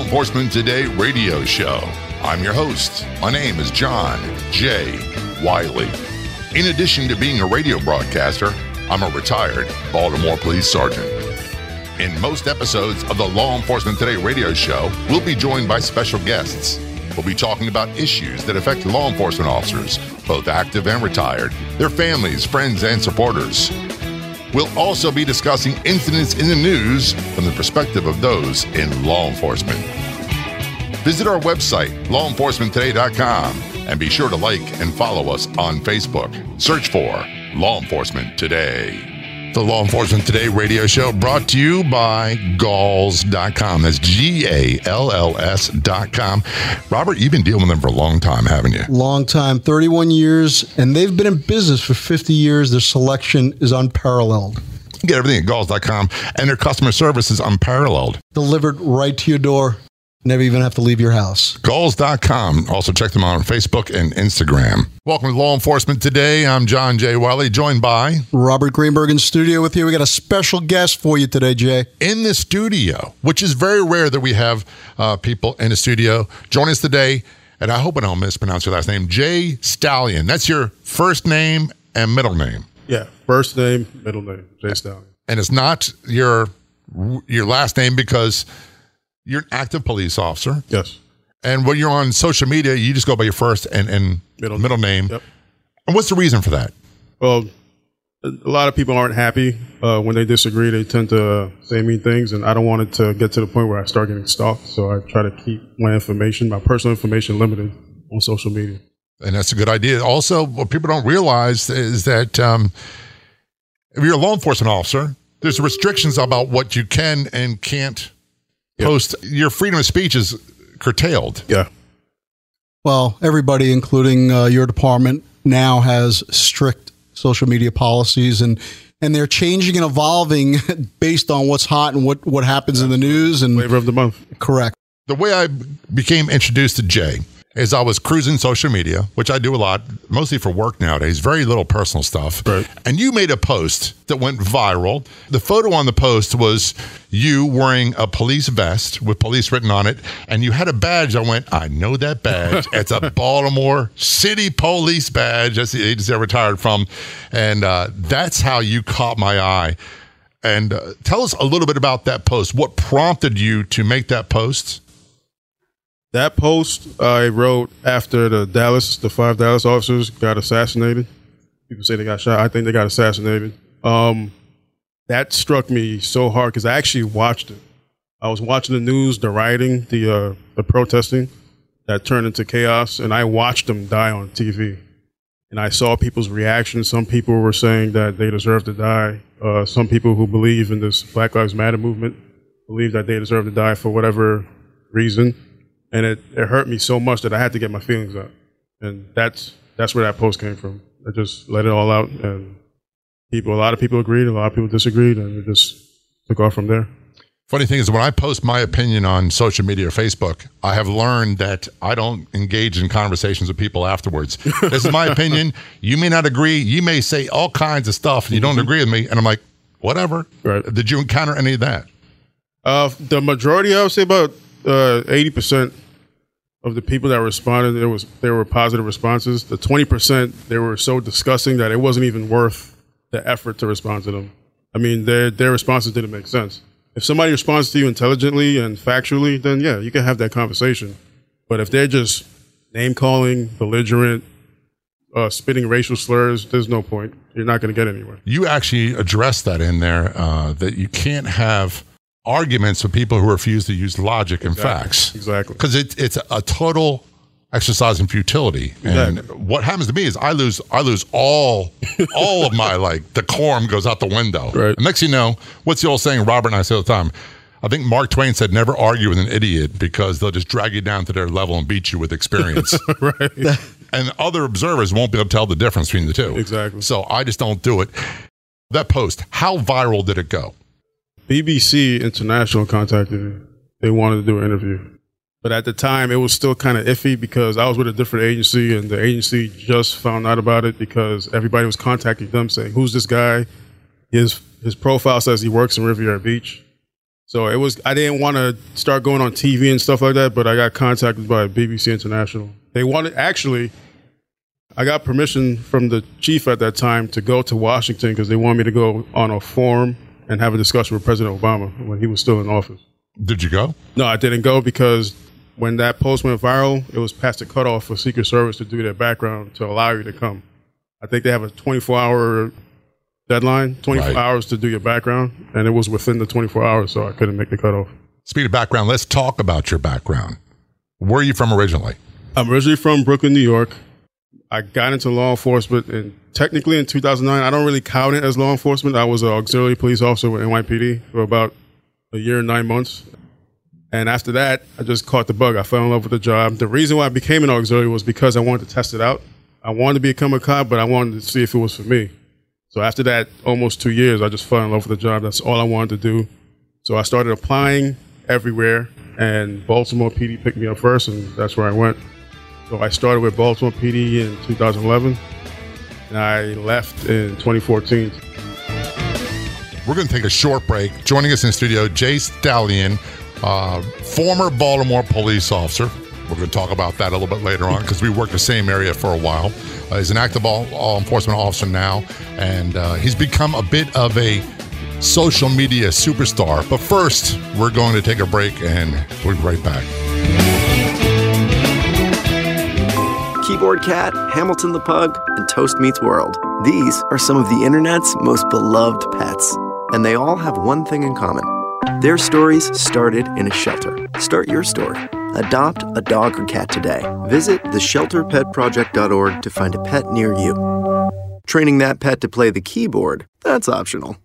Law Enforcement Today radio show. I'm your host. My name is John J. Wiley. In addition to being a radio broadcaster, I'm a retired Baltimore police sergeant. In most episodes of the Law Enforcement Today radio show, we'll be joined by special guests. We'll be talking about issues that affect law enforcement officers, both active and retired, their families, friends, and supporters. We'll also be discussing incidents in the news from the perspective of those in law enforcement. Visit our website, lawenforcementtoday.com, and be sure to like and follow us on Facebook. Search for Law Enforcement Today. The Law Enforcement Today radio show brought to you by Galls.com. That's G A L L S.com. Robert, you've been dealing with them for a long time, haven't you? Long time, 31 years, and they've been in business for 50 years. Their selection is unparalleled. You get everything at Galls.com, and their customer service is unparalleled. Delivered right to your door. Never even have to leave your house. Galls.com. Also check them out on Facebook and Instagram. Welcome to Law Enforcement Today. I'm John J. Wiley, joined by Robert Greenberg in studio with you. We got a special guest for you today, Jay. in the studio, which is very rare that we have uh, people in the studio. Join us today, and I hope I don't mispronounce your last name, Jay Stallion. That's your first name and middle name, Yeah, first name, middle name, Jay Stallion. and it's not your your last name because you're an active police officer. Yes. And when you're on social media, you just go by your first and, and middle, Middle- name. Yep. And what's the reason for that? Well, a lot of people aren't happy uh, when they disagree. They tend to uh, say mean things, and I don't want it to get to the point where I start getting stalked. So I try to keep my information, my personal information, limited on social media. And that's a good idea. Also, what people don't realize is that um, if you're a law enforcement officer, there's restrictions about what you can and can't post. Your freedom of speech is curtailed. Yeah. Well, everybody, including uh, your department, now has strict social media policies, and and they're changing and evolving based on what's hot and what what happens in the news. And Flavor of the month. correct. The way I became introduced to Jay is I was cruising social media, which I do a lot, mostly for work nowadays, very little personal stuff. Right. And you made a post that went viral. The photo on the post was you wearing a police vest with police written on it, and you had a badge. I went, I know that badge. it's a Baltimore City Police badge. That's the agency I retired from. And uh, that's how you caught my eye. And uh, tell us a little bit about that post. What prompted you to make that post? That post I wrote after the Dallas, the five Dallas officers got assassinated. People say they got shot. I think they got assassinated. Um, that struck me so hard because I actually watched it. I was watching the news, the rioting, the uh, the protesting that turned into chaos, and I watched them die on TV. And I saw people's reactions. Some people were saying that they deserve to die. Uh, some people who believe in this Black Lives Matter movement believe that they deserve to die for whatever reason and it, it hurt me so much that I had to get my feelings out, and that's that's where that post came from. I just let it all out, and people, a lot of people agreed, a lot of people disagreed, and it just took off from there. Funny thing is, when I post my opinion on social media or Facebook, I have learned that I don't engage in conversations with people afterwards. this is my opinion. You may not agree. You may say all kinds of stuff, and you don't agree with me. And I'm like, whatever. Right. Did you encounter any of that? Uh, the majority, I would say, about uh, eighty percent of the people that responded, there was there were positive responses. The twenty percent, they were so disgusting that it wasn't even worth the effort to respond to them. I mean, their their responses didn't make sense. If somebody responds to you intelligently and factually, then yeah, you can have that conversation. But if they're just name calling, belligerent, uh, spitting racial slurs, there's no point. You're not going to get anywhere. You actually addressed that in there uh, that you can't have arguments with people who refuse to use logic and facts. Exactly. because it, it's a total exercise in futility. And what happens to me is I lose I lose all all of my like decorum goes out the window. Right. And next you know, what's the old saying? Robert and I say all the time. I think Mark Twain said, "Never argue with an idiot because they'll just drag you down to their level and beat you with experience." right. and other observers won't be able to tell the difference between the two. Exactly. So I just don't do it. That post, how viral did it go? BBC International contacted me. They wanted to do an interview. But at the time, it was still kind of iffy because I was with a different agency and the agency just found out about it because everybody was contacting them saying, Who's this guy? His, his profile says he works in Riviera Beach. So it was. I didn't want to start going on TV and stuff like that, but I got contacted by BBC International. They wanted actually. I got permission from the chief at that time to go to Washington because they wanted me to go on a forum and have a discussion with President Obama when he was still in office. Did you go? No, I didn't go because when that post went viral, it was past the cutoff for Secret Service to do their background to allow you to come. I think they have a 24 hour deadline, 24 Right. hours to do your background, and it was within the 24 hours, so I couldn't make the cutoff. Speed of background, let's talk about your background. Where are you from originally? I'm originally from Brooklyn, New York. I got into law enforcement, and technically in 2009, I don't really count it as law enforcement. I was an auxiliary police officer with NYPD for about a year and nine months. And after that, I just caught the bug. I fell in love with the job. The reason why I became an auxiliary was because I wanted to test it out. I wanted to become a cop, but I wanted to see if it was for me. So after that, almost two years, I just fell in love with the job. That's all I wanted to do. So I started applying everywhere, and Baltimore PD picked me up first, and that's where I went. So I started with Baltimore PD in 2011, and I left in 2014. We're going to take a short break. Joining us in studio, Jay Stallion, uh, former Baltimore police officer. We're going to talk about that a little bit later on because we worked the same area for a while. Uh, he's an active law, law enforcement officer now, and uh, he's become a bit of a social media superstar. But first, we're going to take a break and we'll be right back. Keyboard Cat, Hamilton the Pug, and Toast Meets World. These are some of the internet's most beloved pets, and they all have one thing in common. Their stories started in a shelter. Start your story. Adopt a dog or cat today. Visit theshelterpetproject.org to find a pet near you. Training that pet to play the keyboard, that's optional.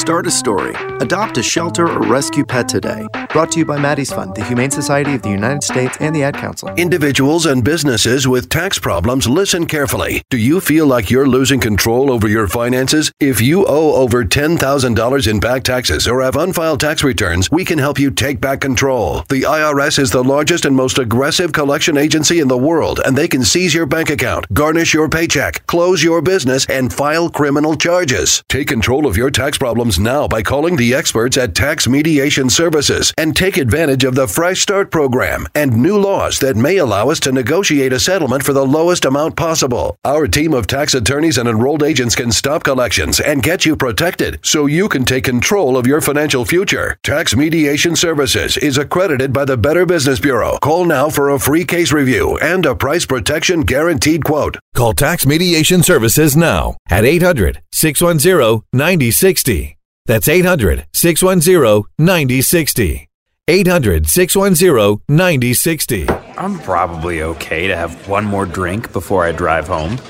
Start a story. Adopt a shelter or rescue pet today. Brought to you by Maddie's Fund, the Humane Society of the United States, and the Ad Council. Individuals and businesses with tax problems, listen carefully. Do you feel like you're losing control over your finances? If you owe over $10,000 in back taxes or have unfiled tax returns, we can help you take back control. The IRS is the largest and most aggressive collection agency in the world, and they can seize your bank account, garnish your paycheck, close your business, and file criminal charges. Take control of your tax problems now by calling the experts at Tax Mediation Services and take advantage of the Fresh Start program and new laws that may allow us to negotiate a settlement for the lowest amount possible. Our team of tax attorneys and enrolled agents can stop collections and get you protected so you can take control of your financial future. Tax Mediation Services is accredited by the Better Business Bureau. Call now for a free case review and a price protection guaranteed quote. Call Tax Mediation Services now at 800 610 9060. That's 800 610 9060. 800 610 9060. I'm probably okay to have one more drink before I drive home.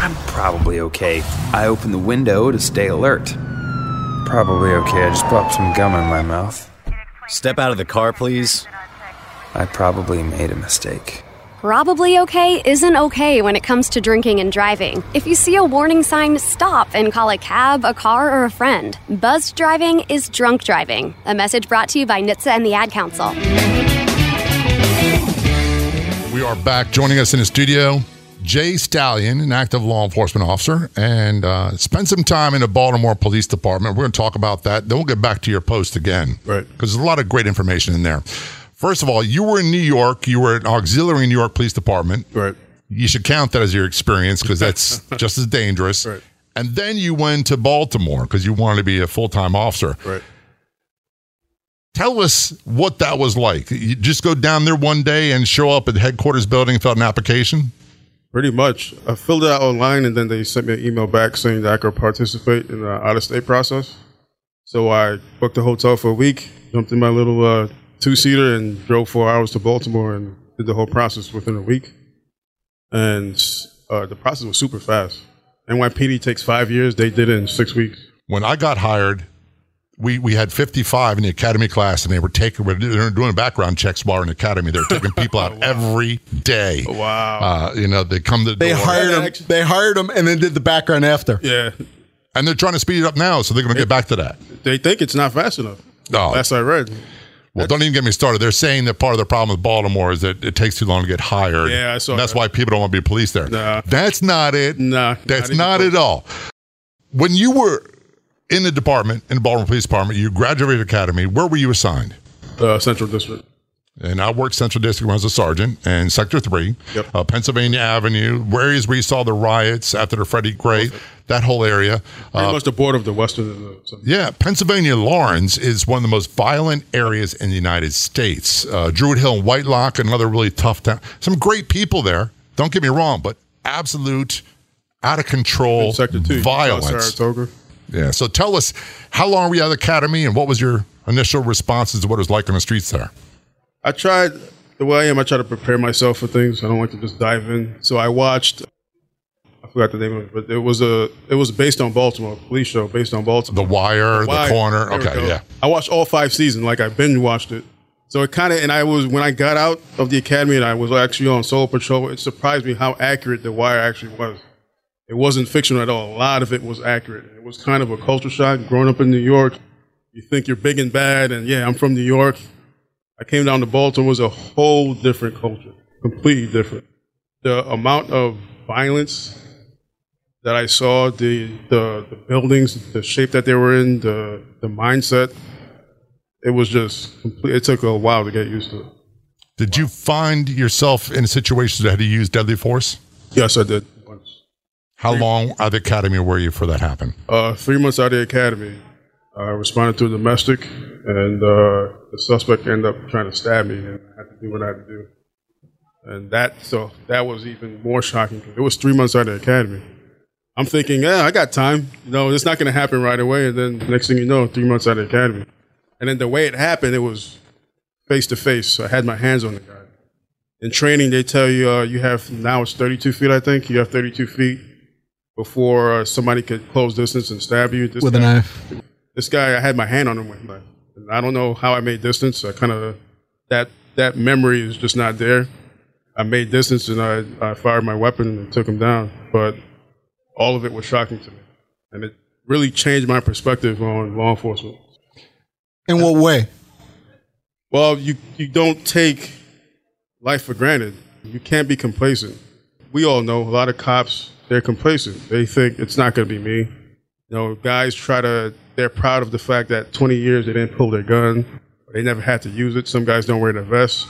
I'm probably okay. I open the window to stay alert. Probably okay. I just popped some gum in my mouth. Step out of the car, please. I probably made a mistake. Probably okay isn't okay when it comes to drinking and driving. If you see a warning sign, stop and call a cab, a car, or a friend. Buzzed driving is drunk driving. A message brought to you by NHTSA and the Ad Council. We are back. Joining us in the studio, Jay Stallion, an active law enforcement officer, and uh, spent some time in the Baltimore Police Department. We're going to talk about that. Then we'll get back to your post again, Right. Because there's a lot of great information in there. First of all, you were in New York. You were an auxiliary in New York Police Department. Right. You should count that as your experience because that's just as dangerous. Right. And then you went to Baltimore because you wanted to be a full time officer. Right. Tell us what that was like. You just go down there one day and show up at the headquarters building and fill out an application? Pretty much. I filled it out online, and then they sent me an email back saying that I could participate in the out of state process. So I booked a hotel for a week, jumped in my little uh, two seater, and drove four hours to Baltimore and did the whole process within a week. And uh, the process was super fast. NYPD takes five years, they did it in six weeks. when I got hired, we, we had 55 in the academy class, and they were taking they were doing background checks while in the academy. They were taking people out every day. Wow. Uh, you know, they come to the They door, hired them They hired him and then did the background after. Yeah. and they're trying to speed it up now, so they're going to get back to that. They think it's not fast enough. No. Last I read. Well, don't even get me started. They're saying that part of the problem with Baltimore is that it takes too long to get hired. Yeah, I saw And that's that. why people don't want to be police there. Nah. That's not it. Nah, That's not not at all. When you were in the department, in the Baltimore Police Department, you graduated academy. Where were you assigned? Uh, Central District. And I worked Central District when I was a sergeant and Sector 3, Yep. uh, Pennsylvania Avenue, areas where you saw the riots after the Freddie Gray, that whole area. Pretty Uh, much the border of the Western Southern. yeah, Pennsylvania Lawrence is one of the most violent areas in the United States. Uh, Druid Hill and Whitelock, another really tough town. Some great people there. Don't get me wrong, but absolute out of control 2. violence. Yeah. So tell us, how long were you at the academy, and what was your initial responses to what it was like on the streets there? I tried the way I am. I try to prepare myself for things. I don't like to just dive in. So I watched. I forgot the name of it, but it was a. It was based on Baltimore, a police show based on Baltimore. The Wire, the, Wire. Corner. There we Okay, go. yeah. I watched all five seasons. Like I binge watched it. So it kind of, and I was when I got out of the academy and I was actually on solo patrol. It surprised me how accurate the Wire actually was. It wasn't fictional at all. A lot of it was accurate. It was kind of a culture shock. Growing up in New York, you think you're big and bad, and yeah, I'm from New York. I came down to Baltimore it was a whole different culture, completely different. The amount of violence that I saw, the the, the buildings, the shape that they were in, the the mindset, it was just complete. It took a while to get used to. it. Did you find yourself in situations that had to use deadly force? Yes, I did. Once. How long at the academy were you for that happened? Uh, three months out of the academy, I responded to a domestic, and uh, the suspect ended up trying to stab me, and I had to do what I had to do. And that, so that was even more shocking. It was three months out of the academy. I'm thinking, yeah, I got time. You know, it's not going to happen right away. And then next thing you know, three months out of the academy. And then the way it happened, it was face to face. So I had my hands on the guy. In training, they tell you uh, you have now it's 32 feet. I think you have 32 feet before uh, somebody could close distance and stab you. This with a knife. This guy, I had my hand on him when he left. And I don't know how I made distance. I kind of that that memory is just not there. I made distance and I, I fired my weapon and took him down. But all of it was shocking to me, and it really changed my perspective on law enforcement. In what way? Well, you, you don't take life for granted. You can't be complacent. We all know a lot of cops, they're complacent. They think it's not going to be me. You know, guys try to, they're proud of the fact that 20 years they didn't pull their gun. They never had to use it. Some guys don't wear their vests.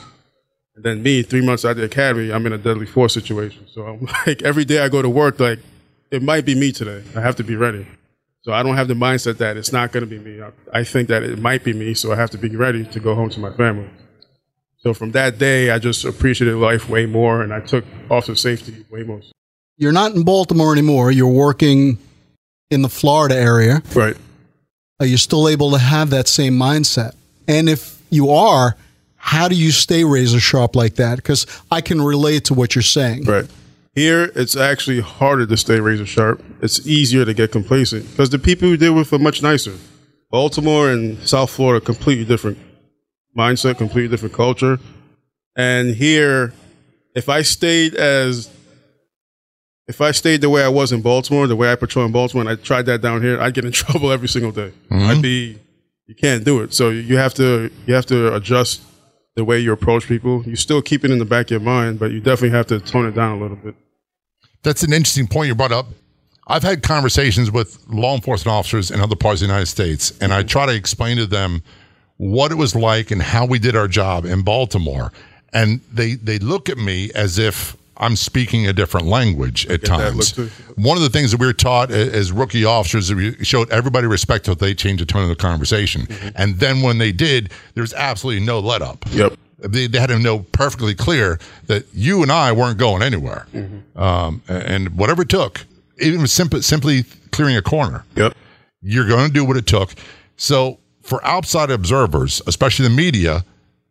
And then me, three months out of the academy, I'm in a deadly force situation. So I'm like, every day I go to work, like, it might be me today. I have to be ready. So I don't have the mindset that it's not going to be me. I, I think that it might be me, so I have to be ready to go home to my family. So from that day, I just appreciated life way more, and I took officer safety way more. You're not in Baltimore anymore. You're working in the Florida area. Right. Uh, are you still able to have that same mindset? And if you are, how do you stay razor sharp like that? Because I can relate to what you're saying. Right. Here, it's actually harder to stay razor sharp. It's easier to get complacent because the people we deal with are much nicer. Baltimore and South Florida, completely different mindset, completely different culture. And here, if I stayed as if I stayed the way I was in Baltimore, the way I patrol in Baltimore, and I tried that down here, I'd get in trouble every single day. Mm-hmm. I'd be, you can't do it. So you have to, you have to adjust the way you approach people. You still keep it in the back of your mind, but you definitely have to tone it down a little bit. That's an interesting point you brought up. I've had conversations with law enforcement officers in other parts of the United States, and I try to explain to them what it was like and how we did our job in Baltimore. And they, they look at me as if I'm speaking a different language at times. One of the things that we were taught as rookie officers, we showed everybody respect until they changed the tone of the conversation. And then when they did, there was absolutely no let up Yep. they, they had to know perfectly clear that you and I weren't going anywhere. Um, and whatever it took, even simply, simply clearing a corner, Yep. you're going to do what it took. So for outside observers, especially the media,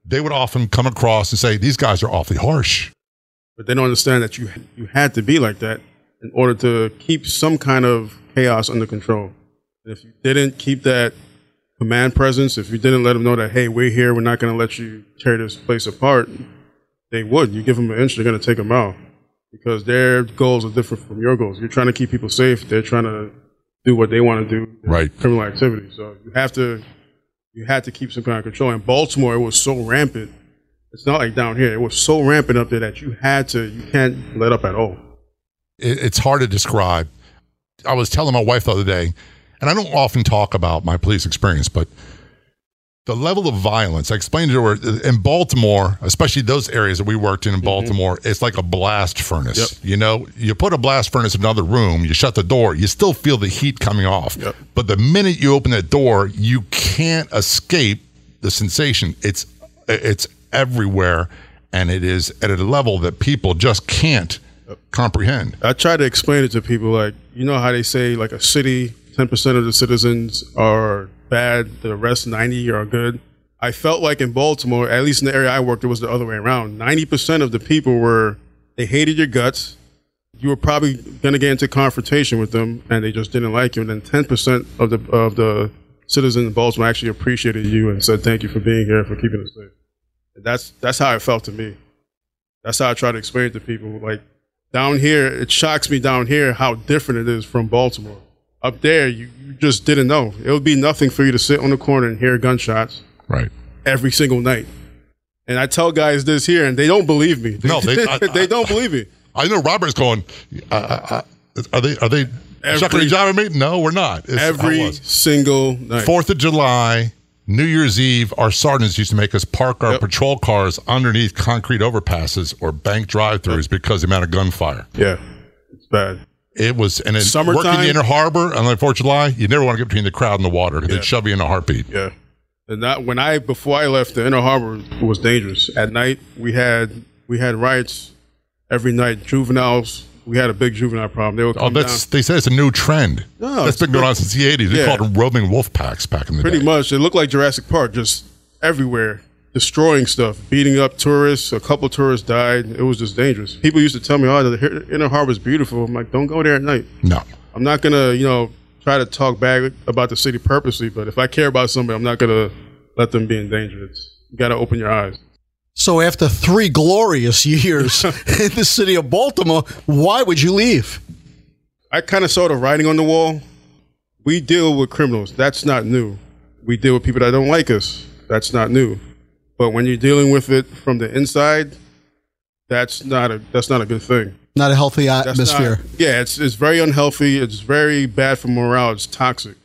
they would often come across and say, these guys are awfully harsh. But they don't understand that you you had to be like that in order to keep some kind of chaos under control. And if you didn't keep that command presence, if you didn't let them know that hey, we're here, we're not going to let you tear this place apart, they would. You give them an inch, they're going to take a mile because their goals are different from your goals. You're trying to keep people safe. They're trying to do what they want to do, Right. Criminal activity. So you have to you had to keep some kind of control. In Baltimore, it was so rampant. It's not like down here. It was so rampant up there that you had to, you can't let up at all. It, it's hard to describe. I was telling my wife the other day, and I don't often talk about my police experience, but the level of violence, I explained to her in Baltimore, especially those areas that we worked in in mm-hmm. Baltimore, it's like a blast furnace. Yep. You know, you put a blast furnace in another room, you shut the door, you still feel the heat coming off. Yep. But the minute you open that door, you can't escape the sensation. It's it's everywhere and it is at a level that people just can't comprehend. I try to explain it to people like, you know how they say like a city, 10% of the citizens are bad, the rest 90 are good. I felt like in Baltimore, at least in the area I worked, it was the other way around. 90% of the people were, they hated your guts. You were probably going to get into confrontation with them and they just didn't like you. And then 10% of the, of the citizens in Baltimore actually appreciated you and said, thank you for being here, for keeping us safe. That's, that's how it felt to me. That's how I try to explain it to people. Like down here, it shocks me down here how different it is from Baltimore. Up there, you, you just didn't know. It would be nothing for you to sit on the corner and hear gunshots Right. every single night. And I tell guys this here, and they don't believe me. No, they- I- they don't believe me. I know Robert's going. Uh, uh, uh, are they? Are they Every- shucking each other at me? No, we're not. It's, Every single night. Fourth of July, New Year's Eve, our sergeants used to make us park our Yep. patrol cars underneath concrete overpasses or bank drive-throughs because of the amount of gunfire. Yeah, it's bad. It was, and then Summertime? working the inner harbor on the Fourth of July, you never want to get between the crowd and the water because Yeah. they'd shove you in a heartbeat. Yeah. And that when I before I left the inner harbor was dangerous. At night we had we had riots every night. Juveniles. We had a big juvenile problem. They would Oh, that's down. they say it's a new trend. No, that's been going on since the '80s. They Yeah. called them roaming wolf packs back in the day. Pretty day. much. It looked like Jurassic Park, just everywhere, destroying stuff, beating up tourists. A couple tourists died. It was just dangerous. People used to tell me, "Oh, the inner harbor is beautiful." I'm like, "Don't go there at night." No, I'm not gonna, you know, try to talk bad about the city purposely, but if I care about somebody, I'm not gonna let them be in danger. It's, you got to open your eyes. So after three glorious years in the city of Baltimore, why would you leave? I kind of saw the writing on the wall. We deal with criminals. That's not new. We deal with people that don't like us. That's not new. But when you're dealing with it from the inside, that's not a that's not a good thing. Not a healthy atmosphere. not- yeah, it's it's very unhealthy. It's very bad for morale. It's toxic.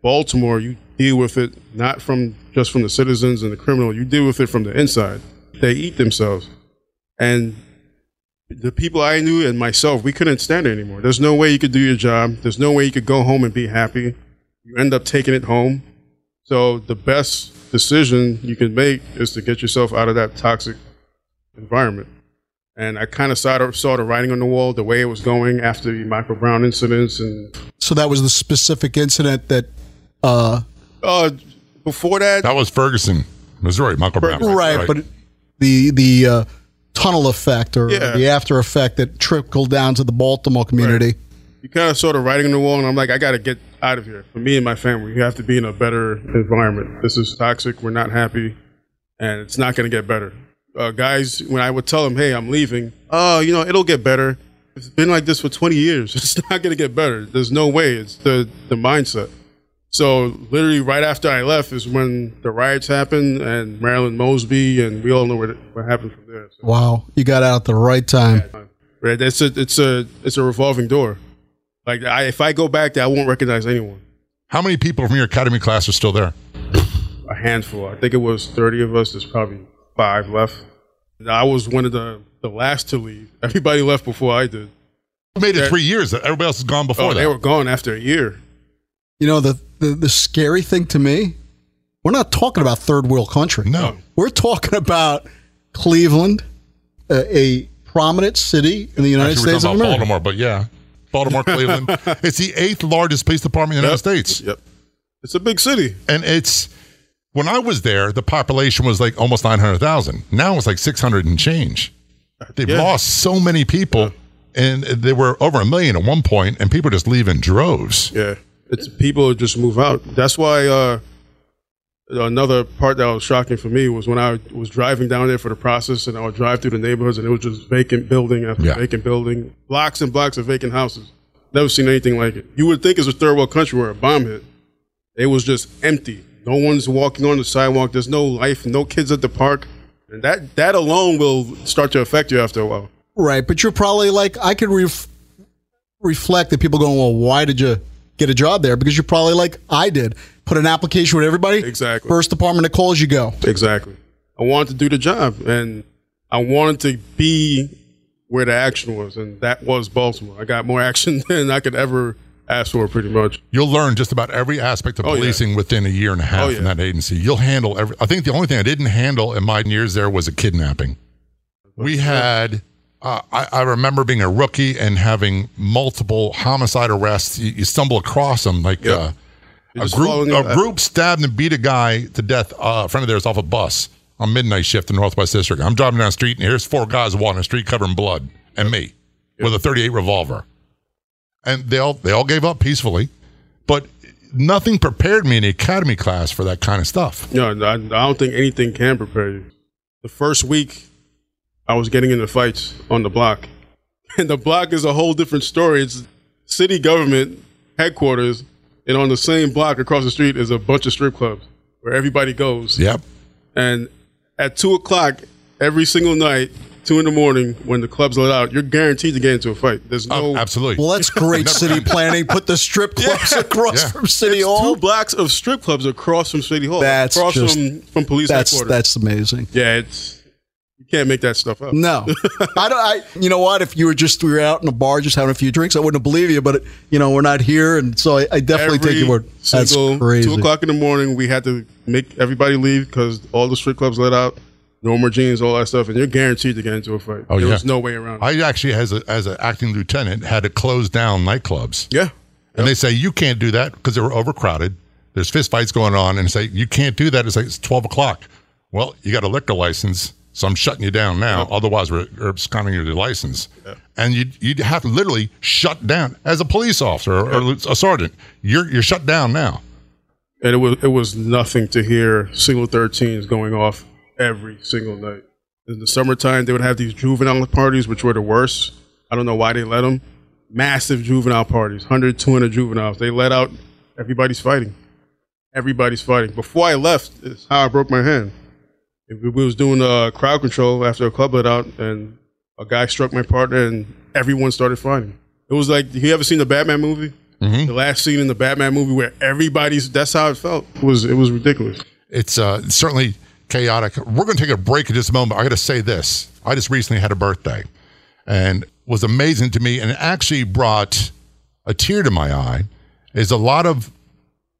Baltimore, you deal with it not from just from the citizens and the criminal. You deal with it from the inside. They eat themselves, and the people I knew and myself, we couldn't stand it anymore. There's no way you could do your job. There's no way you could go home and be happy. You end up taking it home. So the best decision you can make is to get yourself out of that toxic environment. And I kind of saw, saw the writing on the wall, the way it was going after the Michael Brown incidents, and So that was the specific incident that, uh, uh, before that, that was Ferguson, Missouri. Michael Brown. right, but the the uh, tunnel effect or Yeah. the after effect that trickled down to the Baltimore community. you kind of saw the writing on the wall, and I'm like, I got to get out of here. For me and my family, we have to be in a better environment. This is toxic. We're not happy, and it's not going to get better. Uh, guys, when I would tell them, "Hey, I'm leaving," oh, you know, it'll get better. It's been like this for 20 years. It's not going to get better. There's no way. It's the the mindset. So literally, right after I left is when the riots happened, and Marilyn Mosby, and we all know what what happened from there. So, Wow, you got out at the right time. Right. It's a it's a it's a revolving door. Like I, if I go back there, I won't recognize anyone. How many people from your academy class are still there? A handful. I think it was thirty of us. There's probably five left. I was one of the the last to leave. Everybody left before I did. You made it three years. Everybody else has gone before Oh, that. they were gone after a year. You know the, the the scary thing to me, we're not talking about third world country. no. We're talking about Cleveland, a, a prominent city in the United Actually, we're States talking of about America. Baltimore, but yeah. Baltimore, Cleveland. it's the eighth largest police department in the United States. Yep. It's a big city. And it's, when I was there, the population was like almost 900,000. Now it's like 600 and change. They've Yeah. lost so many people. And they were over a million at one point, and people just leave in droves. Yeah. It's people just move out. That's why uh, another part that was shocking for me was when I was driving down there for the process, and I would drive through the neighborhoods, and it was just vacant building after Yeah. vacant building, blocks and blocks of vacant houses. Never seen anything like it. You would think it's a third world country where a bomb hit. It was just empty. No one's walking on the sidewalk. There's no life. No kids at the park. And that that alone will start to affect you after a while. Right, but you're probably like I could ref- reflect that people going, well, why did you get a job there because you're probably like I did, put an application with everybody. Exactly. First department that calls, you go. Exactly. I wanted to do the job, and I wanted to be where the action was, and that was Baltimore. I got more action than I could ever ask for, pretty much. You'll learn just about every aspect of Oh, yeah. policing within a year and a half Oh, in that agency. You'll handle every. I think the only thing I didn't handle in my years there was a kidnapping. We had. Uh, I, I remember being a rookie and having multiple homicide arrests. You, you stumble across them like Yep. uh, a group. A your- group stabbed and beat a guy to death. Uh, a friend of theirs off a bus on midnight shift in Northwest District. I'm driving down the street and here's four guys walking the street covered in blood and me with a 38 revolver and they all they all gave up peacefully, but nothing prepared me in the academy class for that kind of stuff. No, I, I don't think anything can prepare you. The first week, I was getting into fights on the block, and the block is a whole different story. It's city government headquarters, and on the same block across the street is a bunch of strip clubs where everybody goes. Yep. And at two o'clock every single night, two in the morning, when the clubs let out, you're guaranteed to get into a fight. There's oh, no Oh, absolutely. Well, that's great city planning. Put the strip clubs across Yeah. from City It's Hall. two blocks of strip clubs across from City Hall. That's across just- from, from police That's headquarters. that's amazing. yeah, it's you can't make that stuff up. No, I don't. I you know what? If you were just we were out in a bar just having a few drinks, I wouldn't believe you. But you know we're not here, and so I, I definitely take your word. That's single crazy. Two o'clock in the morning, we had to make everybody leave because all the strip clubs let out. No more jeans, all that stuff, and you're guaranteed to get into a fight. Oh, there yeah. was no way around. it. I actually, as a, as an acting lieutenant, had to close down nightclubs, yeah, and they say you can't do that because they were overcrowded. There's fist fights going on, and say you can't do that. It's like it's twelve o'clock. Well, you got a liquor license, so I'm shutting you down now. Otherwise, we're, we're absconding your license, and you you have to literally shut down as a police officer or, or a sergeant. You're you're shut down now. and it was it was nothing to hear signal 13s going off every single night. In the summertime, they would have these juvenile parties, which were the worst. I don't know why they let them. Massive juvenile parties, 100, 200 juveniles. They let out, everybody's fighting. Everybody's fighting. Before I left, is how I broke my hand. We was doing uh, crowd control after a club let out, and a guy struck my partner, and everyone started fighting. It was like, you ever seen the Batman movie? The last scene in the Batman movie where everybody's, that's how it felt. It was, it was ridiculous. it's uh, certainly chaotic. We're going to take a break in just a moment. I got to say this. I just recently had a birthday and was amazing to me and it actually brought a tear to my eye is a lot of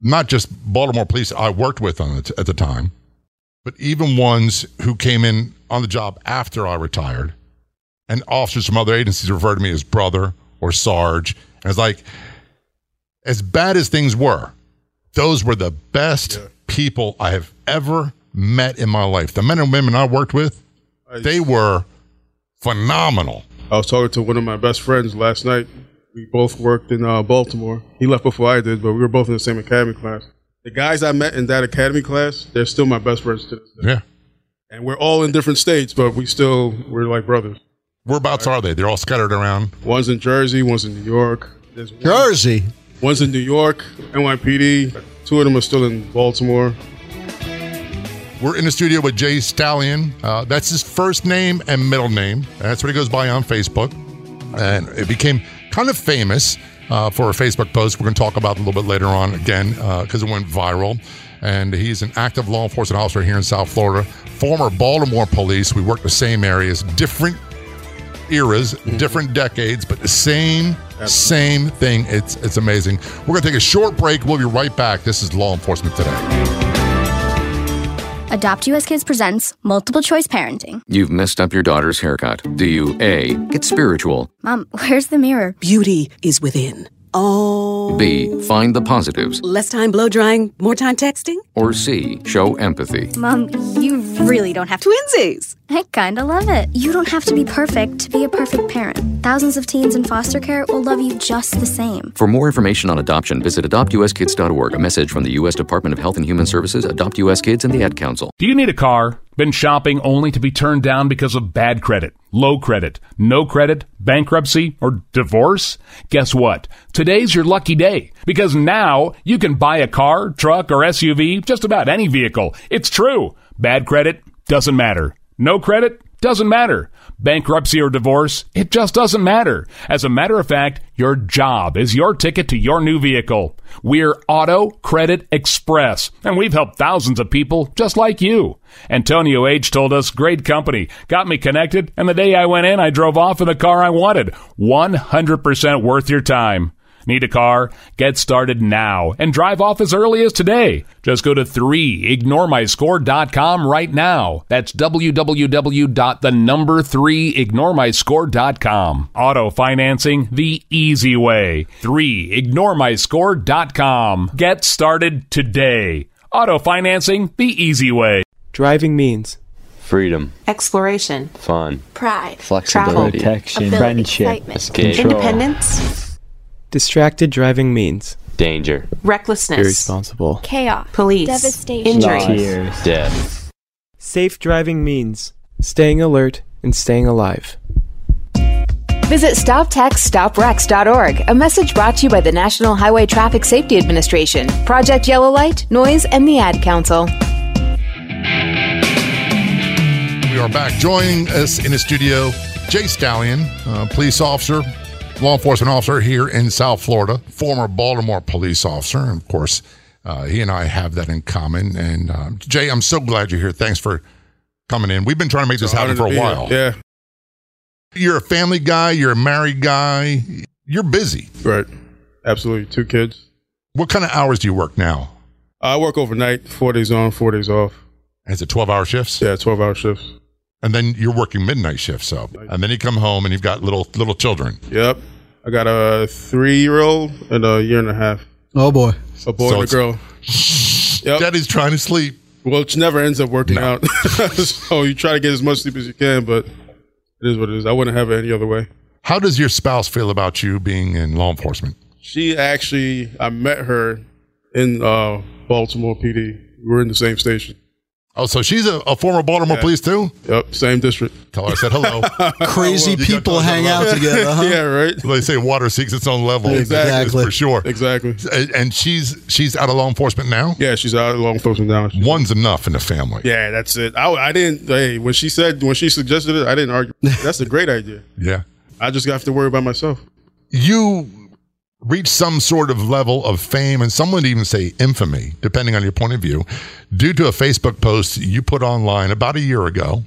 not just Baltimore police I worked with on the at the time, but even ones who came in on the job after I retired and officers from other agencies referred to me as brother or Sarge. And it's like, as bad as things were, those were the best people I have ever met in my life. The men and women I worked with, they were phenomenal. I was talking to one of my best friends last night. We both worked in uh, Baltimore. He left before I did, but we were both in the same academy class. The guys I met in that academy class, they're still my best friends to this day. Yeah. And we're all in different states, but we still, we're like brothers. Whereabouts are they? They're all scattered around. One's in Jersey, one's in New York. There's one, Jersey. one's in New York, NYPD. Two of them are still in Baltimore. We're in the studio with Jay Stallion. Uh, that's his first name and middle name. That's what he goes by on Facebook. And it became kind of famous uh, for a Facebook post we're going to talk about a little bit later on again because it went viral. And he's an active law enforcement officer here in South Florida, former Baltimore police. We work the same areas, different eras, different decades, but the same same thing. It's it's amazing. We're going to take a short break. We'll be right back. This is Law Enforcement Today. Adopt US Kids presents multiple choice parenting. You've messed up your daughter's haircut. Do you A. Get spiritual, Mom, where's the mirror? Beauty is within. Oh. B. Find the positives, Less time blow drying, more time texting? or C. Show empathy? Mom, you really don't have to. Twinsies! I kinda love it. You don't have to be perfect to be a perfect parent. Thousands of teens in foster care will love you just the same. For more information on adoption, visit adoptuskids.org. A message from the U.S. Department of Health and Human Services, Adopt U.S. Kids, and the Ad Council. Do you need a car? Been shopping only to be turned down because of bad credit, low credit, no credit, bankruptcy, or divorce? Guess what? Today's your lucky day because now you can buy a car, truck, or SUV, just about any vehicle. It's true. Bad credit doesn't matter. No credit Doesn't matter. Bankruptcy or divorce, it just doesn't matter. As a matter of fact, your job is your ticket to your new vehicle. We're Auto Credit Express, and we've helped thousands of people just like you. Antonio H. told us, great company, got me connected, and the day I went in, I drove off in the car I wanted. 100% worth your time. Need a car? Get started now and drive off as early as today. Just go to 3ignoremyscore.com right now. That's www.thenumber3ignoremyscore.com. Auto financing the easy way. 3ignoremyscore.com. Get started today. Auto financing the easy way. Driving means freedom, exploration, fun, pride, flexibility, travel, protection, ability, friendship, excitement, escape, independence, Distracted driving means danger, recklessness, irresponsible, chaos, police, devastation, loss, injury, death. Safe driving means staying alert and staying alive. Visit StopTextStopWrecks.org, a message brought to you by the National Highway Traffic Safety Administration, Project Yellow Light, Noise, and the Ad Council. We are back. Joining us in the studio, Jay Stallion, uh, police officer, law enforcement officer here in South Florida, former Baltimore police officer. And of course, uh, he and I have that in common. And uh, Jay, I'm so glad you're here. Thanks for coming in. We've been trying to make this happen for a be here. while. Yeah. You're a family guy, you're a married guy, you're busy. Right. Absolutely. Two kids. What kind of hours do you work now? I work overnight, four days on, four days off. Is it 12 hour shifts? Yeah, 12 hour shifts. And then you're working midnight shifts up. And then you come home and you've got little little children. Yep. I got a three year old and a year and a half. Oh boy. A boy So and a it's- girl. Yep. Daddy's trying to sleep. Well, it never ends up working out. so you try to get as much sleep as you can, but it is what it is. I wouldn't have it any other way. How does your spouse feel about you being in law enforcement? She actually, I met her in uh, Baltimore PD. We were in the same station. Oh, so she's a, a former Baltimore Yeah. police too? Yep, same district. Tell her I said hello. Crazy You people hang out together, huh? yeah, right. They say water seeks its own level. Exactly. for sure. Exactly. And- And she's she's out of law enforcement now. Yeah, she's out of law enforcement now. One's enough in the family. Yeah, that's it. I, I didn't. Hey, when she said when she suggested it, I didn't argue. That's a great idea. Yeah. I just have to worry about myself. You reach some sort of level of fame, and some would even say infamy, depending on your point of view, due to a Facebook post you put online about a year ago.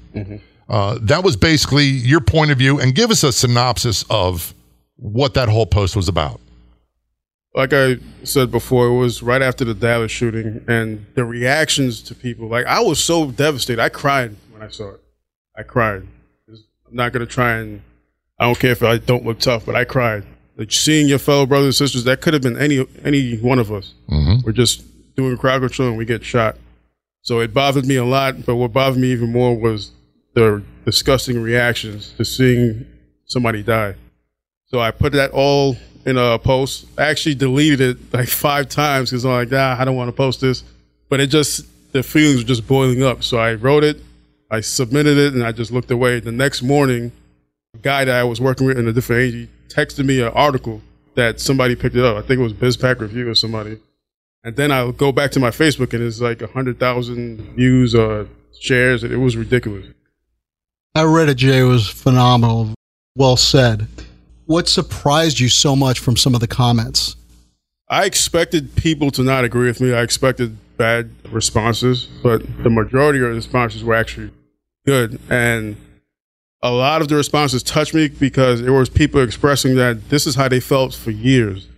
Uh, that was basically your point of view, and give us a synopsis of what that whole post was about. like I said before, it was right after the Dallas shooting, and the reactions to people. Like I was so devastated. I cried when I saw it. I cried. I'm not gonna try and. I don't care if I don't look tough, but I cried. Like seeing your fellow brothers and sisters. That could have been any any one of us. We're just doing a crowd control and we get shot. So it bothered me a lot. But what bothered me even more was the disgusting reactions to seeing somebody die. So I put that all in a post. I actually deleted it like five times because I'm like, ah, I don't want to post this. But it just, the feelings were just boiling up. So I wrote it, I submitted it, and I just looked away. The next morning, a guy that I was working with in a different agency texted me an article that somebody picked it up. I think it was BizPac Review or somebody. And then I'll go back to my Facebook and it's like 100,000 views or shares. It was ridiculous. I read it, Jay. It was phenomenal. Well said. What surprised you so much from some of the comments? I expected people to not agree with me. I expected bad responses, but the majority of the responses were actually good. And a lot of the responses touched me because there was people expressing that this is how they felt for years.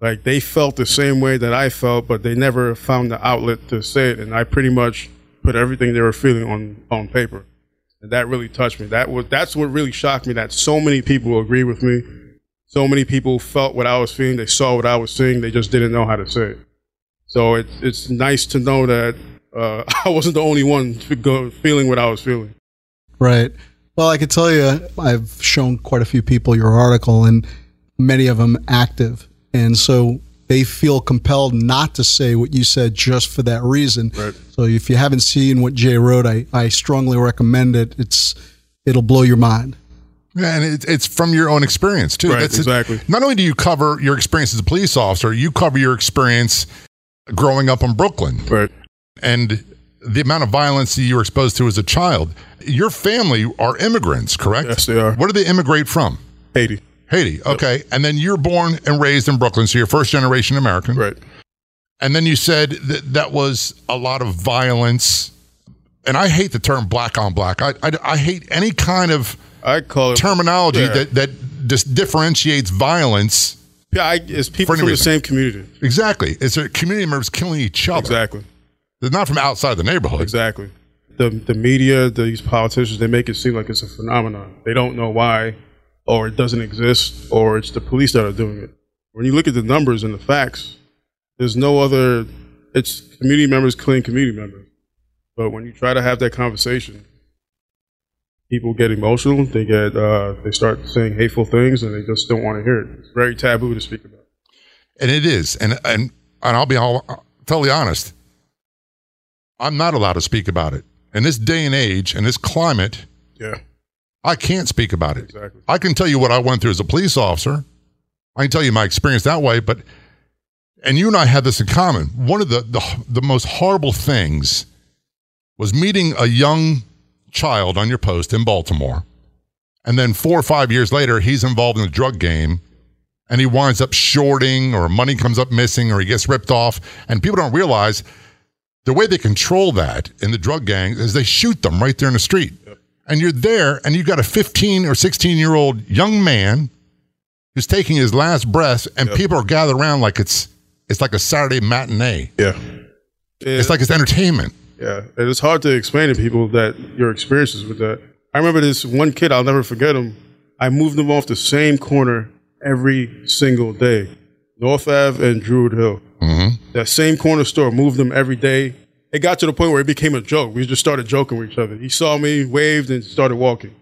Like they felt the same way that I felt, but they never found the outlet to say it. And I pretty much put everything they were feeling on, on paper. And that really touched me. That was, that's what really shocked me that so many people agree with me. So many people felt what I was feeling. They saw what I was seeing. They just didn't know how to say it. So it, it's nice to know that uh, I wasn't the only one feeling what I was feeling. Right. Well, I could tell you, I've shown quite a few people your article, and many of them active, and so they feel compelled not to say what you said just for that reason. Right. So if you haven't seen what Jay wrote, I, I strongly recommend it. It's it'll blow your mind. Yeah, and it, it's from your own experience too. Right, it. exactly. Not only do you cover your experience as a police officer, you cover your experience growing up in Brooklyn. Right. And the amount of violence that you were exposed to as a child. Your family are immigrants, correct? Yes, they are. Where did they immigrate from? Haiti. Haiti. Okay. And then you're born and raised in Brooklyn, so you're first generation American. Right. And then you said that that was a lot of violence. And I hate the term black on black. I, I, I hate any kind of I call it terminology yeah. that, that just differentiates violence. Yeah, I, it's people from the same community. Exactly. It's a community members killing each other. Exactly. They're not from outside the neighborhood. Exactly. The the media, these politicians, they make it seem like it's a phenomenon. They don't know why, or it doesn't exist, or it's the police that are doing it. When you look at the numbers and the facts, there's no other. It's community members killing community members. But when you try to have that conversation, people get emotional. They get uh, they start saying hateful things, and they just don't want to hear it. It's very taboo to speak about. And it is. And and and I'll be all totally honest. I'm not allowed to speak about it. In this day and age, in this climate, Yeah. I can't speak about it. Exactly. I can tell you what I went through as a police officer. I can tell you my experience that way, but and you and I had this in common. One of the the, the most horrible things was meeting a young child on your post in Baltimore. And then 4 or 5 years later, he's involved in a drug game and he winds up shorting or money comes up missing or he gets ripped off and people don't realize the way they control that in the drug gang is they shoot them right there in the street. And you're there and you've got a 15 or 16 year old young man who's taking his last breath and people are gathered around like it's it's like a Saturday matinee. Yeah. It's like it's entertainment. Yeah, and it's hard to explain to people that your experiences with that. I remember this one kid, I'll never forget him. I moved him off the same corner every single day, North Ave and Druid Hill. That same corner store, moved him every day. It got to the point where it became a joke. We just started joking with each other. He saw me, waved, and started walking.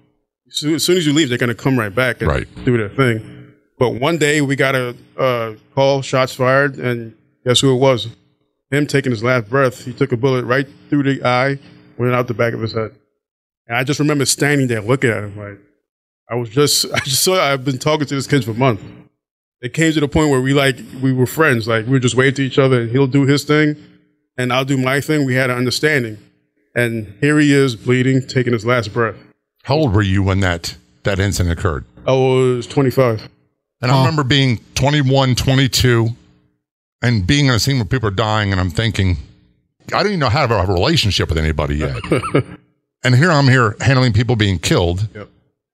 So, as soon as you leave, they're going to come right back and Right. do their thing. But one day we got a uh, call, shots fired, and guess who it was? Him taking his last breath. He took a bullet right through the eye, went out the back of his head. And I just remember standing there looking at him like, I was just, I just saw, I've been talking to this kid for months. It came to the point where we like, we were friends. Like we would just wave to each other and he'll do his thing and I'll do my thing. We had an understanding. And here he is bleeding, taking his last breath. How old were you when that that incident occurred? I was 25. And I remember being 21, 22, and being in a scene where people are dying, and I'm thinking, I don't even know how to have a relationship with anybody yet. and here I'm here handling people being killed Yep.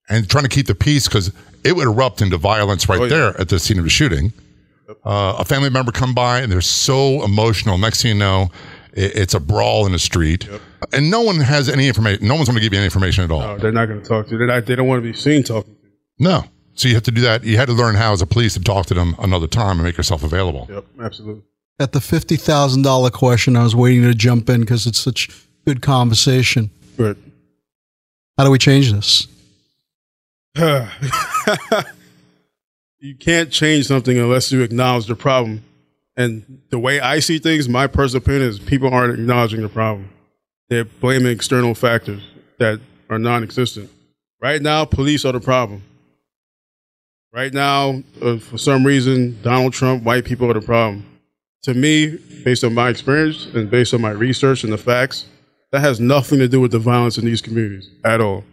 and trying to keep the peace because it would erupt into violence right Oh, yeah. there at the scene of the shooting. Uh, a family member come by and they're so emotional. Next thing you know, it, it's a brawl in the street, and no one has any information. No one's going to give you any information at all. No, they're not going to talk to you. They're not, they don't want to be seen talking. to you. No. So you have to do that. You had to learn how, as a police, to talk to them another time and make yourself available. Yep, absolutely. At the fifty thousand dollar question, I was waiting to jump in because it's such good conversation. Right. How do we change this? you can't change something unless you acknowledge the problem. And the way I see things, my personal opinion is people aren't acknowledging the problem. They're blaming external factors that are non existent. Right now, police are the problem. Right now, uh, for some reason, Donald Trump, white people are the problem. To me, based on my experience and based on my research and the facts, that has nothing to do with the violence in these communities at all.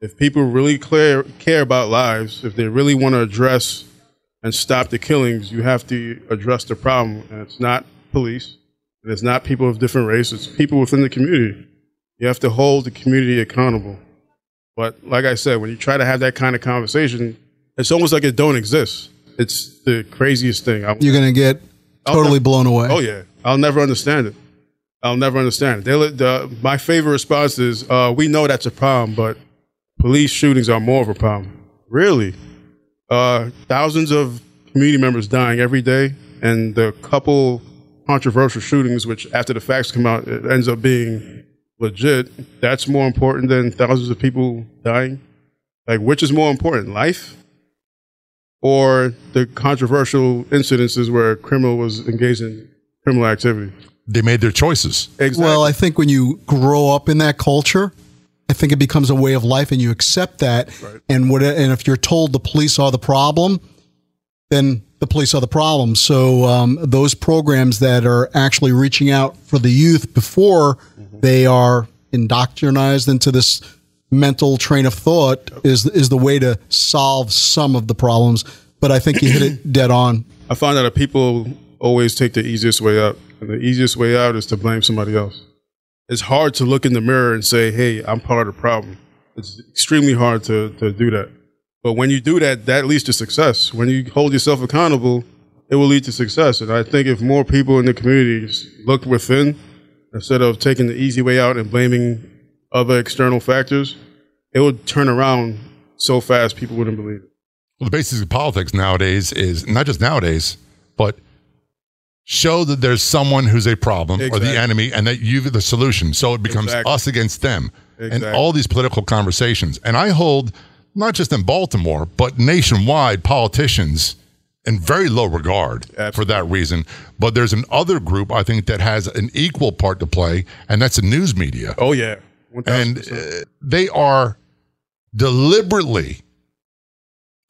If people really clear, care about lives, if they really want to address and stop the killings, you have to address the problem. And it's not police, and it's not people of different races, it's people within the community. You have to hold the community accountable. But like I said, when you try to have that kind of conversation, it's almost like it don't exist. It's the craziest thing. I- You're going to get totally blown away. Oh yeah, I'll never understand it. I'll never understand it. They'll- the, my favorite response is, uh, "We know that's a problem, but police shootings are more of a problem." Really, uh, thousands of community members dying every day, and the couple controversial shootings, which after the facts come out, it ends up being legit. That's more important than thousands of people dying. Like, which is more important, life? Or the controversial incidences where a criminal was engaged in criminal activity. They made their choices. Exactly. Well, I think when you grow up in that culture, I think it becomes a way of life, and you accept that. And what? And if you're told the police are the problem, then the police are the problem. So um, those programs that are actually reaching out for the youth before they are indoctrinated into this mental train of thought is is the way to solve some of the problems. But I think you hit it dead on. I find that people always take the easiest way out, and the easiest way out is to blame somebody else. It's hard to look in the mirror and say, "Hey, I'm part of the problem." It's extremely hard to to do that. But when you do that, that leads to success. When you hold yourself accountable, it will lead to success. And I think if more people in the communities looked within instead of taking the easy way out and blaming other external factors, it would turn around so fast people wouldn't believe it. Well, the basis of politics nowadays is not just nowadays, but show that there's someone who's a problem or the enemy and that you're the solution. So it becomes Exactly. us against them and all these political conversations. And I hold not just in Baltimore, but nationwide politicians in very low regard for that reason. But there's an other group I think that has an equal part to play, and that's the news media. Oh yeah, and uh, they are deliberately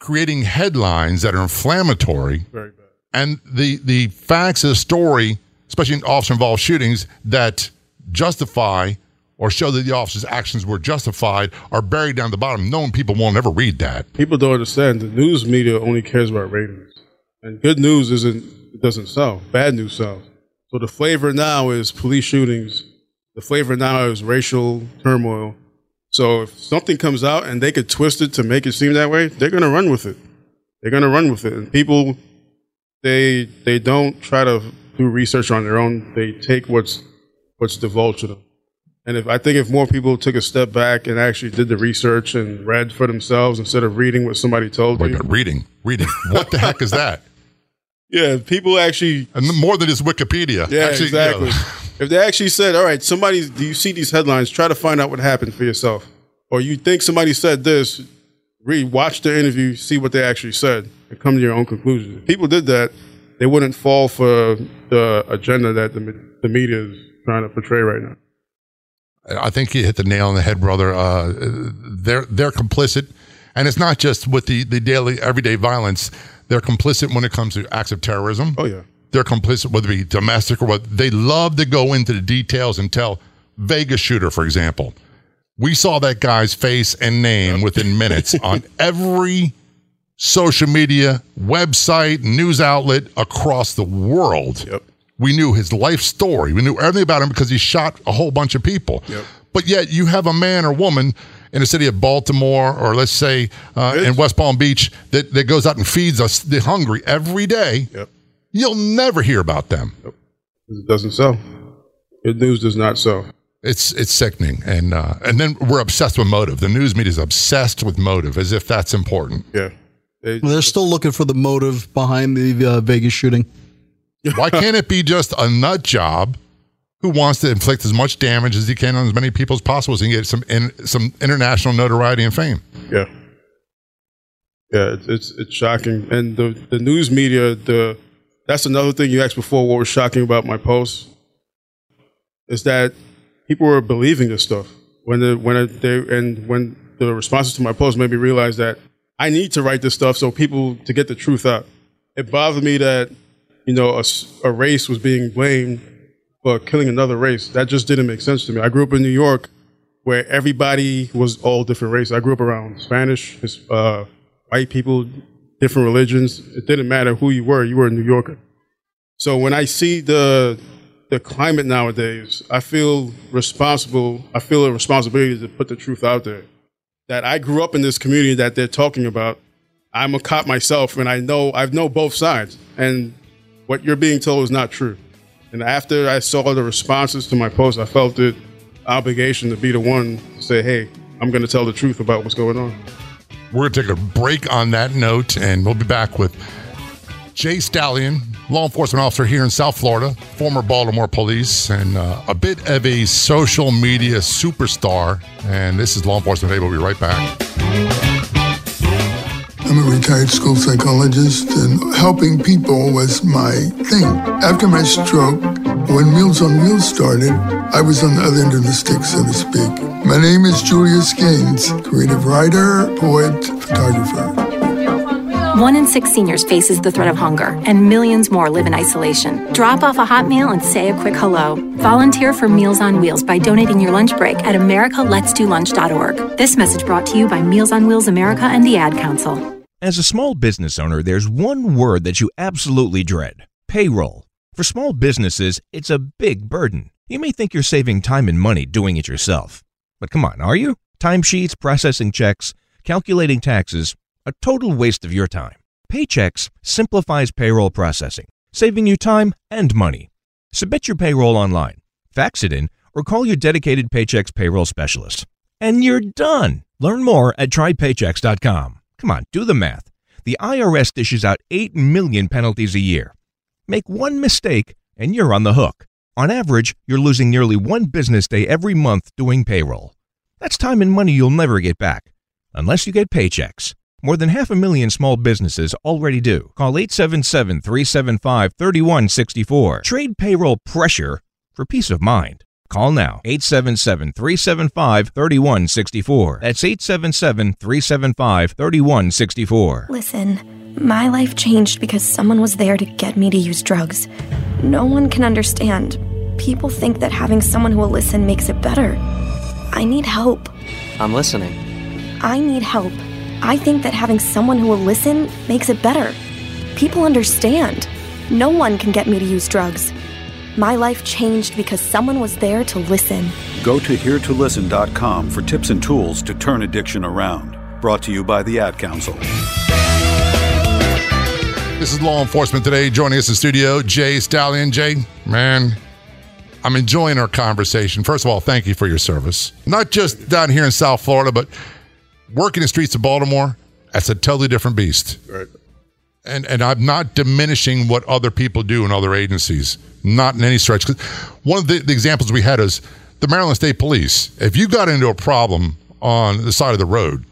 creating headlines that are inflammatory. Very bad. And the the facts of the story, especially in officer involved shootings, that justify or show that the officer's actions were justified are buried down the bottom. Knowing people won't ever read that. People don't understand the news media only cares about ratings, and good news isn't it doesn't sell. Bad news sells. So the flavor now is police shootings. The flavor now is racial turmoil. So if something comes out and they could twist it to make it seem that way, they're gonna run with it. They're gonna run with it, and people they they don't try to do research on their own. They take what's what's divulged to them. And if I think if more people took a step back and actually did the research and read for themselves instead of reading what somebody told Wait, you, reading, reading. What the heck is that? yeah, people actually And more than just Wikipedia. yeah, Actually, exactly. if they actually said, "All right, somebody, do you see these headlines? Try to find out what happened for yourself." Or you think somebody said this, read, watch the interview, see what they actually said, and come to your own conclusions. If people did that, they wouldn't fall for the agenda that the, the media is trying to portray right now. I think you hit the nail on the head, brother. Uh, they're they're complicit, and it's not just with the the daily everyday violence. They're complicit when it comes to acts of terrorism. Oh yeah, they're complicit whether it be domestic or what. They love to go into the details and tell Vegas shooter, for example. We saw that guy's face and name within minutes on every social media, website, news outlet across the world. Yep. We knew his life story. We knew everything about him because he shot a whole bunch of people. Yep. But yet you have a man or woman in the city of Baltimore or let's say uh, in West Palm Beach that, that goes out and feeds us the hungry every day. Yep. You'll never hear about them. It doesn't sell. The news does not sell. It's it's sickening, and uh, and then we're obsessed with motive. The news media is obsessed with motive, as if that's important. Yeah, Well, they're still looking for the motive behind the uh, Vegas shooting. Why can't it be just a nut job who wants to inflict as much damage as he can on as many people as possible so he can get some in, some international notoriety and fame? Yeah, yeah, it's it's, it's shocking, and the the news media. The that's another thing you asked before. What was shocking about my post is that people were believing this stuff when the when it, they and when the responses to my post made me realize that I need to write this stuff so people to get the truth out. It bothered me that you know a race was being blamed for killing another race. That just didn't make sense to me. I grew up in New York where everybody was all different races. I grew up around Spanish, uh, white people, different religions. It didn't matter who you were. You were a New Yorker. So when I see the the climate nowadays, I feel responsible. I feel a responsibility to put the truth out there. That I grew up in this community that they're talking about. I'm a cop myself, and I know I've know both sides. And what you're being told is not true. And after I saw the responses to my post, I felt it obligation to be the one to say, "Hey, I'm going to tell the truth about what's going on." We're going to take a break on that note, and we'll be back with Jay Stallion, law enforcement officer here in South Florida, former Baltimore police, and uh, a bit of a social media superstar. And this is Law Enforcement Today. We'll be right back. I'm a retired school psychologist, and helping people was my thing. After my stroke, when Meals on Wheels started, I was on the other end of the stick, so to speak. My name is Julius Gaines, creative writer, poet, photographer. One in six seniors faces the threat of hunger, and millions more live in isolation. Drop off a hot meal and say a quick hello. Volunteer for Meals on Wheels by donating your lunch break at americaletsdolunch.org. This message brought to you by Meals on Wheels America and the Ad Council. As a small business owner, there's one word that you absolutely dread payroll. For small businesses, it's a big burden. You may think you're saving time and money doing it yourself. But come on, are you? Timesheets, processing checks, calculating taxes, a total waste of your time. Paychex simplifies payroll processing, saving you time and money. Submit your payroll online, fax it in, or call your dedicated Paychex payroll specialist. And you're done. Learn more at trypaychex.com. Come on, do the math. The IRS dishes out 8 million penalties a year. Make one mistake and you're on the hook. On average, you're losing nearly one business day every month doing payroll. That's time and money you'll never get back, unless you get Paychex. More than half a million small businesses already do. Call 877 375 3164. Trade payroll pressure for peace of mind. Call now 877 375 3164. That's 877 375 3164. Listen, my life changed because someone was there to get me to use drugs. No one can understand. People think that having someone who will listen makes it better. I need help. I'm listening. I need help. I think that having someone who will listen makes it better. People understand. No one can get me to use drugs. My life changed because someone was there to listen. Go to heretolisten.com for tips and tools to turn addiction around. Brought to you by the Ad Council. This is Law Enforcement Today. Joining us in studio, Jay Stallion. Jay, man, I'm enjoying our conversation. First of all, thank you for your service. Not just down here in South Florida, but working in the streets of Baltimore, that's a totally different beast. Right. And and I'm not diminishing what other people do in other agencies, not in any stretch. 'Cause one of the, the examples we had is the Maryland State Police. If you got into a problem on the side of the road,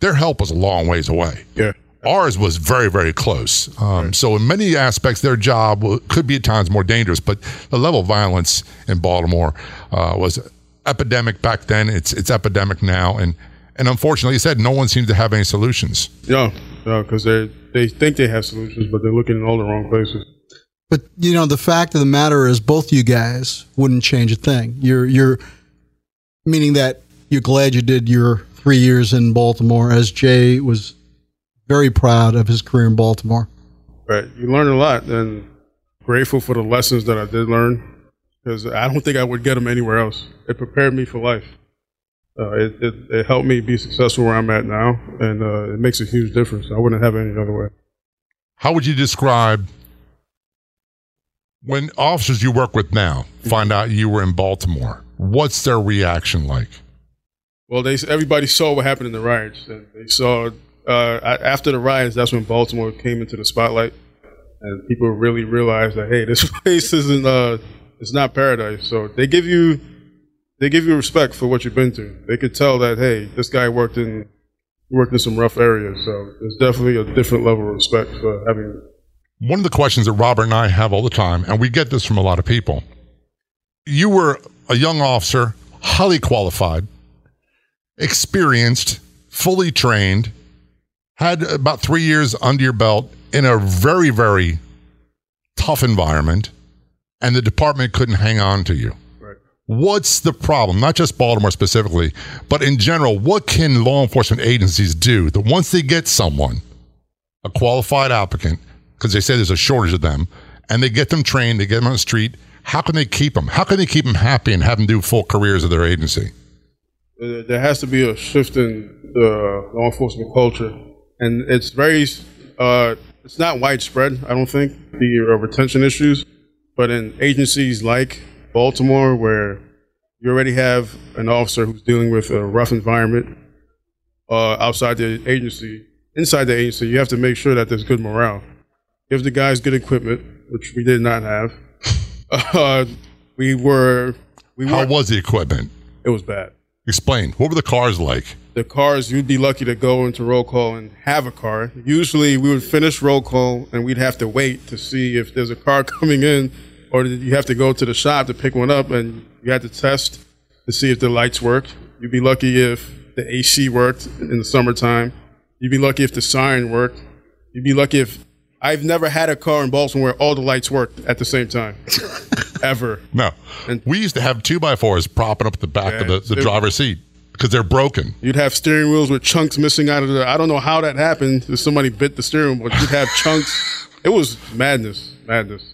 their help was a long ways away. Yeah. Ours was very, very close. Um, So, in many aspects, their job could be at times more dangerous. But the level of violence in Baltimore uh, was epidemic back then. It's it's epidemic now, and and unfortunately, you said no one seems to have any solutions. Yeah, no, because they they think they have solutions, but they're looking in all the wrong places. But you know, the fact of the matter is, both you guys wouldn't change a thing. You're you're meaning that you're glad you did your three years in Baltimore, as Jay was very proud of his career in Baltimore. Right. You learn a lot, and grateful for the lessons that I did learn, because I don't think I would get them anywhere else. It prepared me for life. Uh, it, it it helped me be successful where I'm at now, and uh, it makes a huge difference. I wouldn't have it any other way. How would you describe when officers you work with now find out you were in Baltimore? What's their reaction like? Well, they everybody saw what happened in the riots, and they saw uh, after the riots. That's when Baltimore came into the spotlight, and people really realized that hey, this place isn't uh, it's not paradise. So they give you they give you respect for what you've been through. They could tell that hey, this guy worked in worked in some rough areas. So there's definitely a different level of respect for having. One of the questions that Robert and I have all the time, and we get this from a lot of people. You were a young officer, highly qualified, experienced, fully trained, had about three years under your belt in a very, very tough environment, and the department couldn't hang on to you. What's the problem? Not just Baltimore specifically, but in general, what can law enforcement agencies do that once they get someone, a qualified applicant, because they say there's a shortage of them, and they get them trained, they get them on the street, how can they keep them? How can they keep them happy and have them do full careers of their agency? There has to be a shift in the law enforcement culture, and it's very, uh, it's not widespread. I don't think the uh, retention issues, but in agencies like Baltimore, where you already have an officer who's dealing with a rough environment uh, outside the agency, inside the agency, you have to make sure that there's good morale. Give the guys good equipment, which we did not have. Uh, we were. We How was the equipment? It was bad. Explain. What were the cars like? the cars, you'd be lucky to go into roll call and have a car. Usually we would finish roll call and we'd have to wait to see if there's a car coming in or did you have to go to the shop to pick one up and you had to test to see if the lights worked. You'd be lucky if the AC worked in the summertime. You'd be lucky if the siren worked. You'd be lucky if I've never had a car in Baltimore where all the lights worked at the same time, ever. No, And we used to have two by fours propping up the back of the, the driver's seat because they're broken. You'd have steering wheels with chunks missing out of the. I don't know how that happened. If somebody bit the steering wheel, but you'd have chunks. It was madness, madness.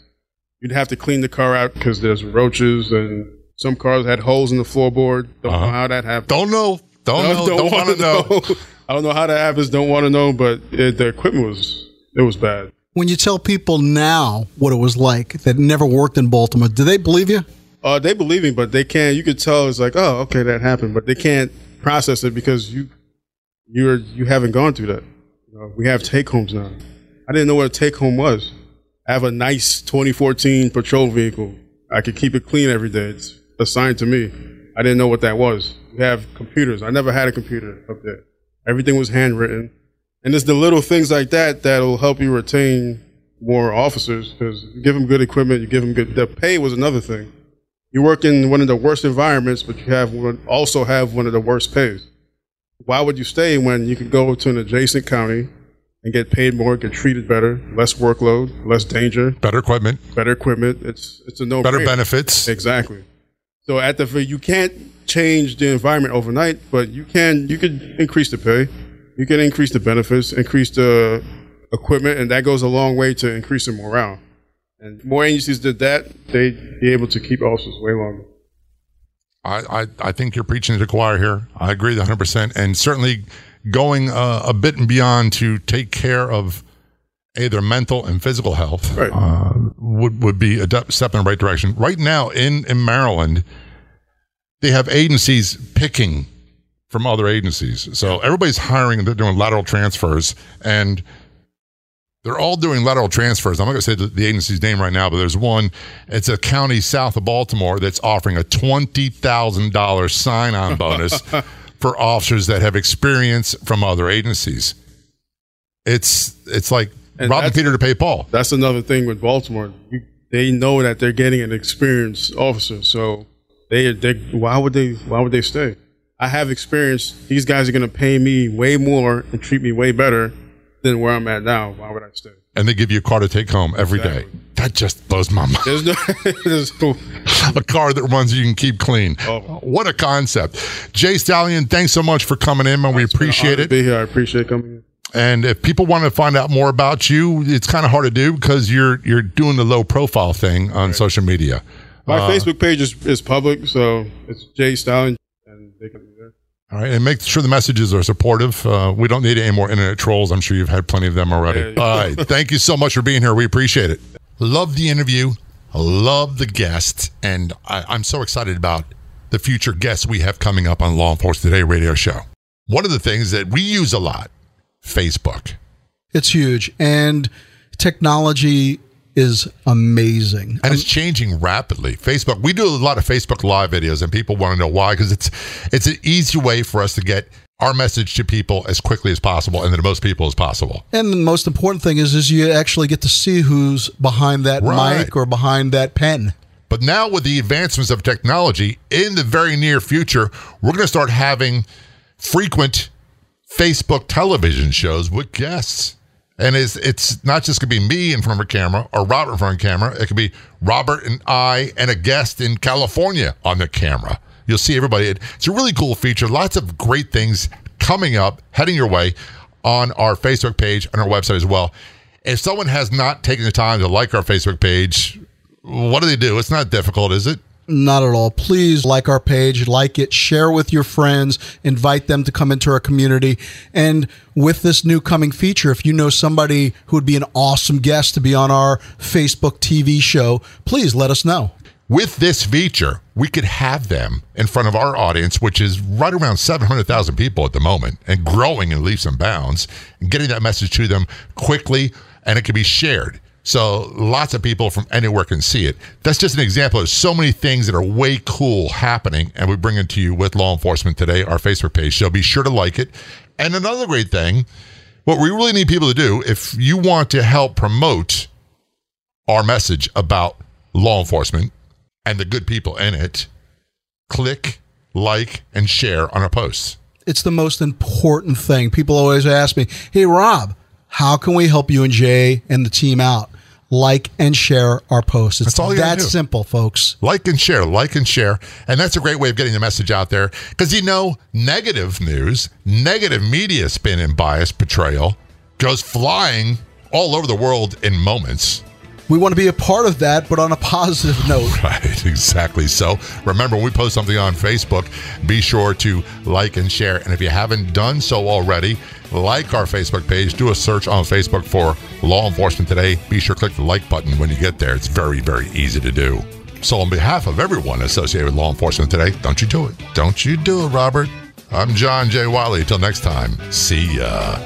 You'd have to clean the car out because there's roaches and some cars had holes in the floorboard. Don't know how that happened. Uh-huh. Don't know. Don't know. Don't wanna wanna know. I don't know how that happens. Don't want to know. But it, the equipment was it was bad. When you tell people now what it was like that never worked in Baltimore, do they believe you? Uh, they believe me, but they can't. You could tell it's like, oh, okay, that happened, but they can't process it because you you're you haven't gone through that. You know, we have take homes now. I didn't know what a take home was. I have a nice 2014 patrol vehicle. I could keep it clean every day. It's assigned to me. I didn't know what that was. We have computers. I never had a computer up there. Everything was handwritten. And it's the little things like that that'll help you retain more officers because you give them good equipment, you give them good. The pay was another thing. You work in one of the worst environments, but you have one, also have one of the worst pays. Why would you stay when you could go to an adjacent county and get paid more, get treated better, less workload, less danger, better equipment, better equipment? It's it's a no Better benefits. Exactly. So at the you can't change the environment overnight, but you can you could increase the pay, you can increase the benefits, increase the equipment, and that goes a long way to increasing morale. And more agencies did that, they'd be able to keep officers way longer. I, I, I think you're preaching to the choir here. I agree 100%. And certainly going uh, a bit and beyond to take care of either mental and physical health uh, would, would be a de- step in the right direction. Right now in, in Maryland, they have agencies picking from other agencies. So everybody's hiring, they're doing lateral transfers. And they're all doing lateral transfers. I'm not going to say the, the agency's name right now, but there's one. It's a county south of Baltimore that's offering a $20,000 sign on bonus for officers that have experience from other agencies. It's it's like And robbing Peter to pay Paul. That's another thing with Baltimore. You, they know that they're getting an experienced officer, so they they why would they why would they stay? I have experience. These guys are going to pay me way more and treat me way better than where I'm at now. Why would I stay? And they give you a car to take home every day. That just blows my mind. There's no, there's no a car that runs you can keep clean. Oh. What a concept. Jay Stallion, thanks so much for coming in, man. We appreciate it. be here. I appreciate coming in. And if people want to find out more about you, it's kind of hard to do because you're you're doing the low profile thing on social media. My Uh, Facebook page is, is public, so it's Jay Stallion, and they can be there. All right, and make sure the messages are supportive. Uh, we don't need any more internet trolls. I'm sure you've had plenty of them already. All right, thank you so much for being here. We appreciate it. Love the interview. Love the guest, and I, I'm so excited about the future guests we have coming up on Law Enforcement Today radio show. One of the things that we use a lot, Facebook. It's huge. And technology is amazing. and it's changing rapidly. Facebook, we do a lot of Facebook live videos, and people want to know why because it's it's an easy way for us to get our message to people as quickly as possible and to the most people as possible. And the most important thing is, is you actually get to see who's behind that Right. mic or behind that pen. But now with the advancements of technology, in the very near future, we're going to start having frequent Facebook television shows with guests. And it's, it's not just going to be me in front of a camera or Robert in front of a camera. It could be Robert and I and a guest in California on the camera. You'll see everybody. It's a really cool feature. Lots of great things coming up, heading your way on our Facebook page and our website as well. If someone has not taken the time to like our Facebook page, what do they do? It's not difficult, is it? Not at all. Please like our page, like it, share with your friends, invite them to come into our community. And with this new coming feature, if you know somebody who would be an awesome guest to be on our Facebook TV show, please let us know. With this feature, we could have them in front of our audience, which is right around 700,000 people at the moment and growing in leaps and bounds, and getting that message to them quickly, and it can be shared. So lots of people from anywhere can see it. That's just an example of so many things that are way cool happening, and we bring it to you with Law Enforcement Today, our Facebook page. So be sure to like it. And another great thing, what we really need people to do, if you want to help promote our message about law enforcement and the good people in it, click, like, and share on our posts. It's the most important thing. People always ask me, "Hey Rob, how can we help you and Jay and the team out? Like and share our posts. It's That's all you that do. simple, folks. Like and share, like and share. And that's a great way of getting the message out there. Because you know, negative news, negative media spin and bias portrayal goes flying all over the world in moments. We want to be a part of that, but on a positive note. Right, exactly. So remember, when we post something on Facebook, be sure to like and share. And if you haven't done so already, like our Facebook page. Do a search on Facebook for Law Enforcement Today. Be sure to click the like button when you get there. It's very, very easy to do. So, on behalf of everyone associated with law enforcement today, don't you do it. Don't you do it, Robert. I'm John J. Wiley. Till next time, see ya.